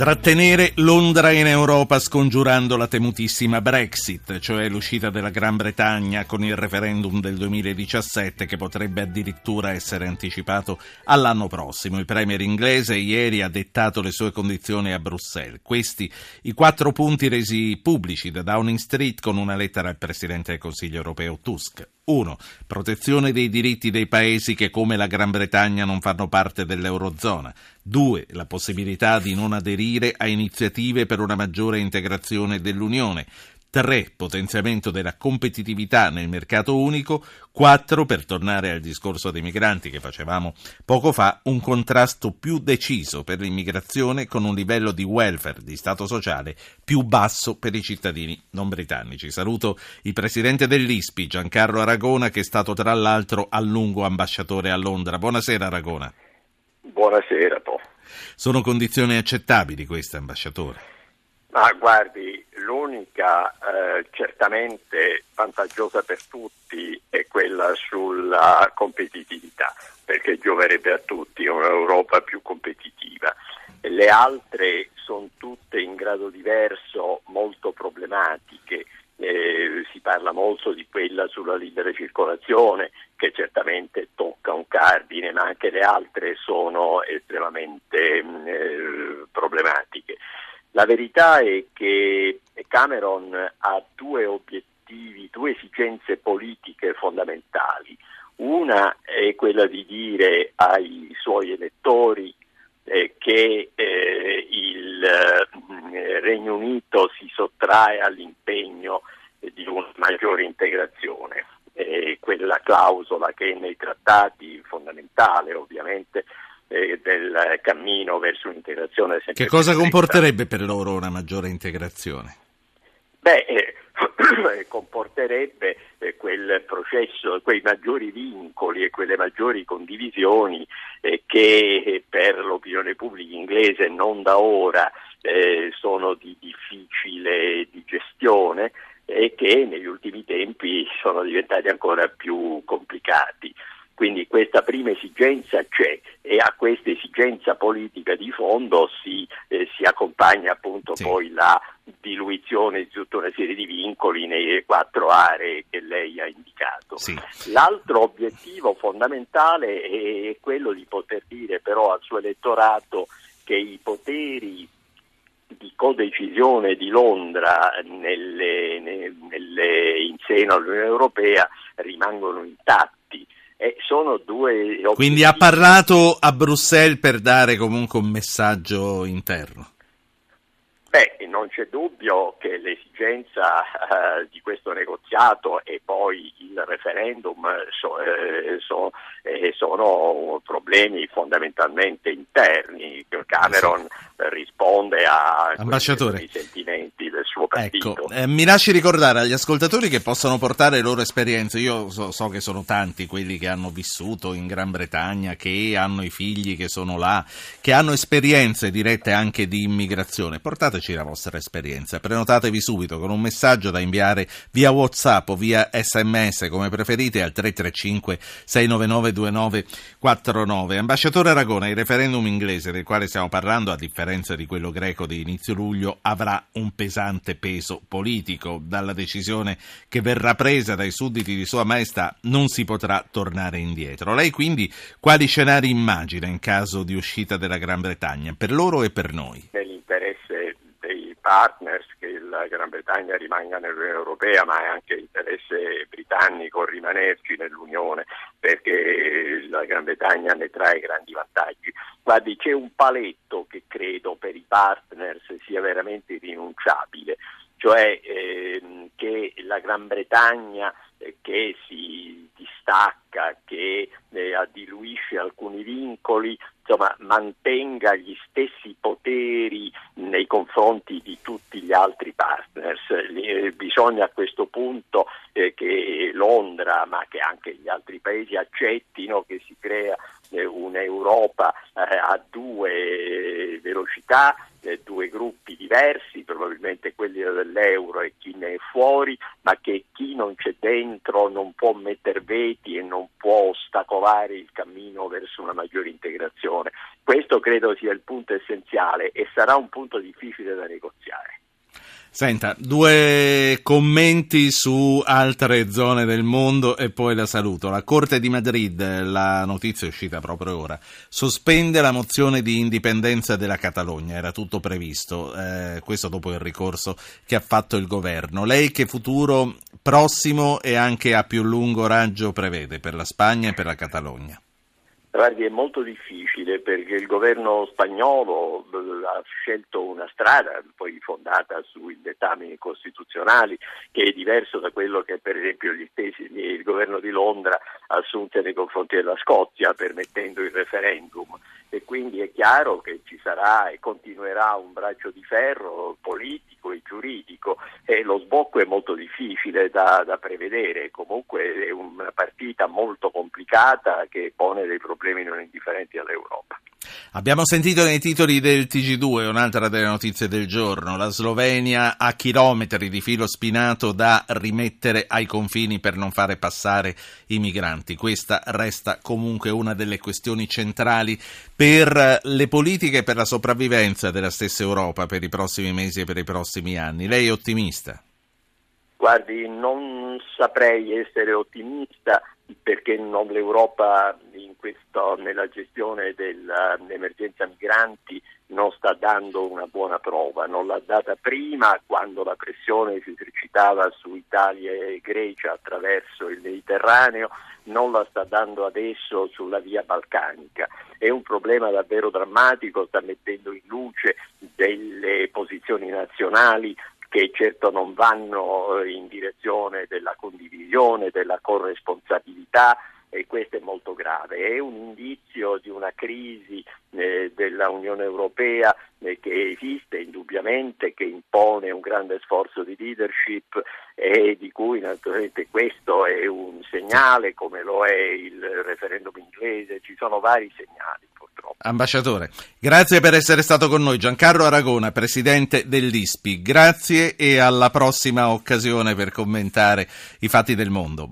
Trattenere Londra in Europa scongiurando la temutissima Brexit, cioè l'uscita della Gran Bretagna con il referendum del 2017 che potrebbe addirittura essere anticipato all'anno prossimo. Il premier inglese ieri ha dettato le sue condizioni a Bruxelles. Questi i quattro punti resi pubblici da Downing Street con una lettera al presidente del Consiglio europeo Tusk. 1. Protezione dei diritti dei paesi che come la Gran Bretagna non fanno parte dell'Eurozona. 2. La possibilità di non aderire a iniziative per una maggiore integrazione dell'Unione. 3. Potenziamento della competitività nel mercato unico. 4. Per tornare al discorso dei migranti che facevamo poco fa, un contrasto più deciso per l'immigrazione con un livello di welfare, di Stato sociale, più basso per i cittadini non britannici. Saluto il presidente dell'ISPI, Giancarlo Aragona, che è stato tra l'altro a lungo ambasciatore a Londra. Buonasera Aragona. Buonasera, Po. Sono condizioni accettabili queste, ambasciatore? Ma guardi, l'unica eh, certamente vantaggiosa per tutti è quella sulla competitività, perché gioverebbe a tutti un'Europa più competitiva. Le altre sono tutte in grado diverso, molto problematiche. Eh, si parla molto di quella sulla libera circolazione, che certamente tocca un cardine, ma anche le altre sono estremamente mm, eh, problematiche. La verità è che Cameron ha due obiettivi, due esigenze politiche fondamentali. Una è quella di dire ai suoi elettori eh, che eh, il eh, Regno Unito si sottrae all'impegno di una maggiore integrazione. quella clausola che è nei trattati fondamentale ovviamente eh, del cammino verso un'integrazione sempre Che cosa comporterebbe per loro una maggiore integrazione? Beh, eh, comporterebbe eh, quel processo, quei maggiori vincoli e quelle maggiori condivisioni eh, che per l'opinione pubblica inglese non da ora eh, sono di difficile di gestione e che negli ultimi tempi sono diventati ancora più complicati. Quindi questa prima esigenza c'è e a questa esigenza politica di fondo si, eh, si accompagna appunto sì. poi la diluizione di tutta una serie di vincoli nelle quattro aree che lei ha indicato. Sì. L'altro obiettivo fondamentale è quello di poter dire però al suo elettorato che i poteri di codecisione di Londra nelle, nelle, in seno all'Unione Europea rimangono intatti eh, sono due obiettivi. Quindi ha parlato a Bruxelles per dare comunque un messaggio interno. Beh, non c'è dubbio che l'esigenza uh, di questo negoziato e poi il referendum so, eh, so, eh, sono problemi fondamentalmente interni. Cameron risponde a i sentimenti partito. Ecco, eh, mi lasci ricordare agli ascoltatori che possano portare le loro esperienze. Io so, so, che sono tanti quelli che hanno vissuto in Gran Bretagna, che hanno i figli che sono là, che hanno esperienze dirette anche di immigrazione. Portateci la vostra esperienza. Prenotatevi subito con un messaggio da inviare via WhatsApp o via SMS, come preferite, al 335 699 2949. Ambasciatore Aragona, il referendum inglese del quale stiamo parlando, a differenza di quello greco di inizio luglio, avrà un pesante peso politico. Dalla decisione che verrà presa dai sudditi di Sua Maestà non si potrà tornare indietro. Lei quindi quali scenari immagina in caso di uscita della Gran Bretagna, per loro e per noi? Nell'interesse dei partners che la Gran Bretagna rimanga nell'Unione Europea, ma è anche interesse britannico rimanerci nell'Unione perché la Gran Bretagna ne trae grandi vantaggi. Guardi, c'è un paletto che credo per i partners sia veramente irrinunciabile, cioè ehm, che la Gran Bretagna eh, che si distacca, che eh, diluisce alcuni vincoli, insomma mantenga gli stessi poteri nei confronti di tutti gli altri partners. Eh, bisogna a questo punto Londra, ma che anche gli altri paesi accettino che si crea eh, un'Europa eh, a due velocità eh, due gruppi diversi, probabilmente quelli dell'euro e chi ne è fuori, ma che chi non c'è dentro non può mettere veti e non può ostacolare il cammino verso una maggiore integrazione. Questo credo sia il punto essenziale e sarà un punto difficile da negoziare. Senta, due commenti su altre zone del mondo e poi la saluto. La Corte di Madrid, la notizia è uscita proprio ora, sospende la mozione di indipendenza della Catalogna, era tutto previsto, eh, questo dopo il ricorso che ha fatto il governo. Lei che futuro prossimo e anche a più lungo raggio prevede per la Spagna e per la Catalogna? Guardi, è molto difficile perché il governo spagnolo eh, ha scelto una strada poi fondata sui dettami costituzionali che è diverso da quello che per esempio stessi, il governo di Londra assunse nei confronti della Scozia permettendo il referendum. E quindi è chiaro che ci sarà e continuerà un braccio di ferro politico e giuridico e lo sbocco è molto difficile da, da prevedere, comunque è una partita molto complicata che pone dei problemi non indifferenti all'Europa. Abbiamo sentito nei titoli del TG2 un'altra delle notizie del giorno. La Slovenia ha chilometri di filo spinato da rimettere ai confini per non fare passare i migranti. Questa resta comunque una delle questioni centrali per le politiche e per la sopravvivenza della stessa Europa per i prossimi mesi e per i prossimi anni. Lei è ottimista? Guardi, non saprei essere ottimista perché non l'Europa questo, nella gestione dell'emergenza migranti non sta dando una buona prova, non l'ha data prima quando la pressione si esercitava su Italia e Grecia attraverso il Mediterraneo, non la sta dando adesso sulla via balcanica. È un problema davvero drammatico, sta mettendo in luce delle posizioni nazionali che certo non vanno in direzione della condivisione, della corresponsabilità, e questo è molto grave. È un indizio di una crisi eh, della Unione Europea eh, che esiste indubbiamente, che impone un grande sforzo di leadership e di cui naturalmente questo è un segnale, come lo è il referendum inglese, ci sono vari segnali. Purtroppo. Ambasciatore, grazie per essere stato con noi. Giancarlo Aragona, presidente dell'ISPI, grazie e alla prossima occasione per commentare i fatti del mondo.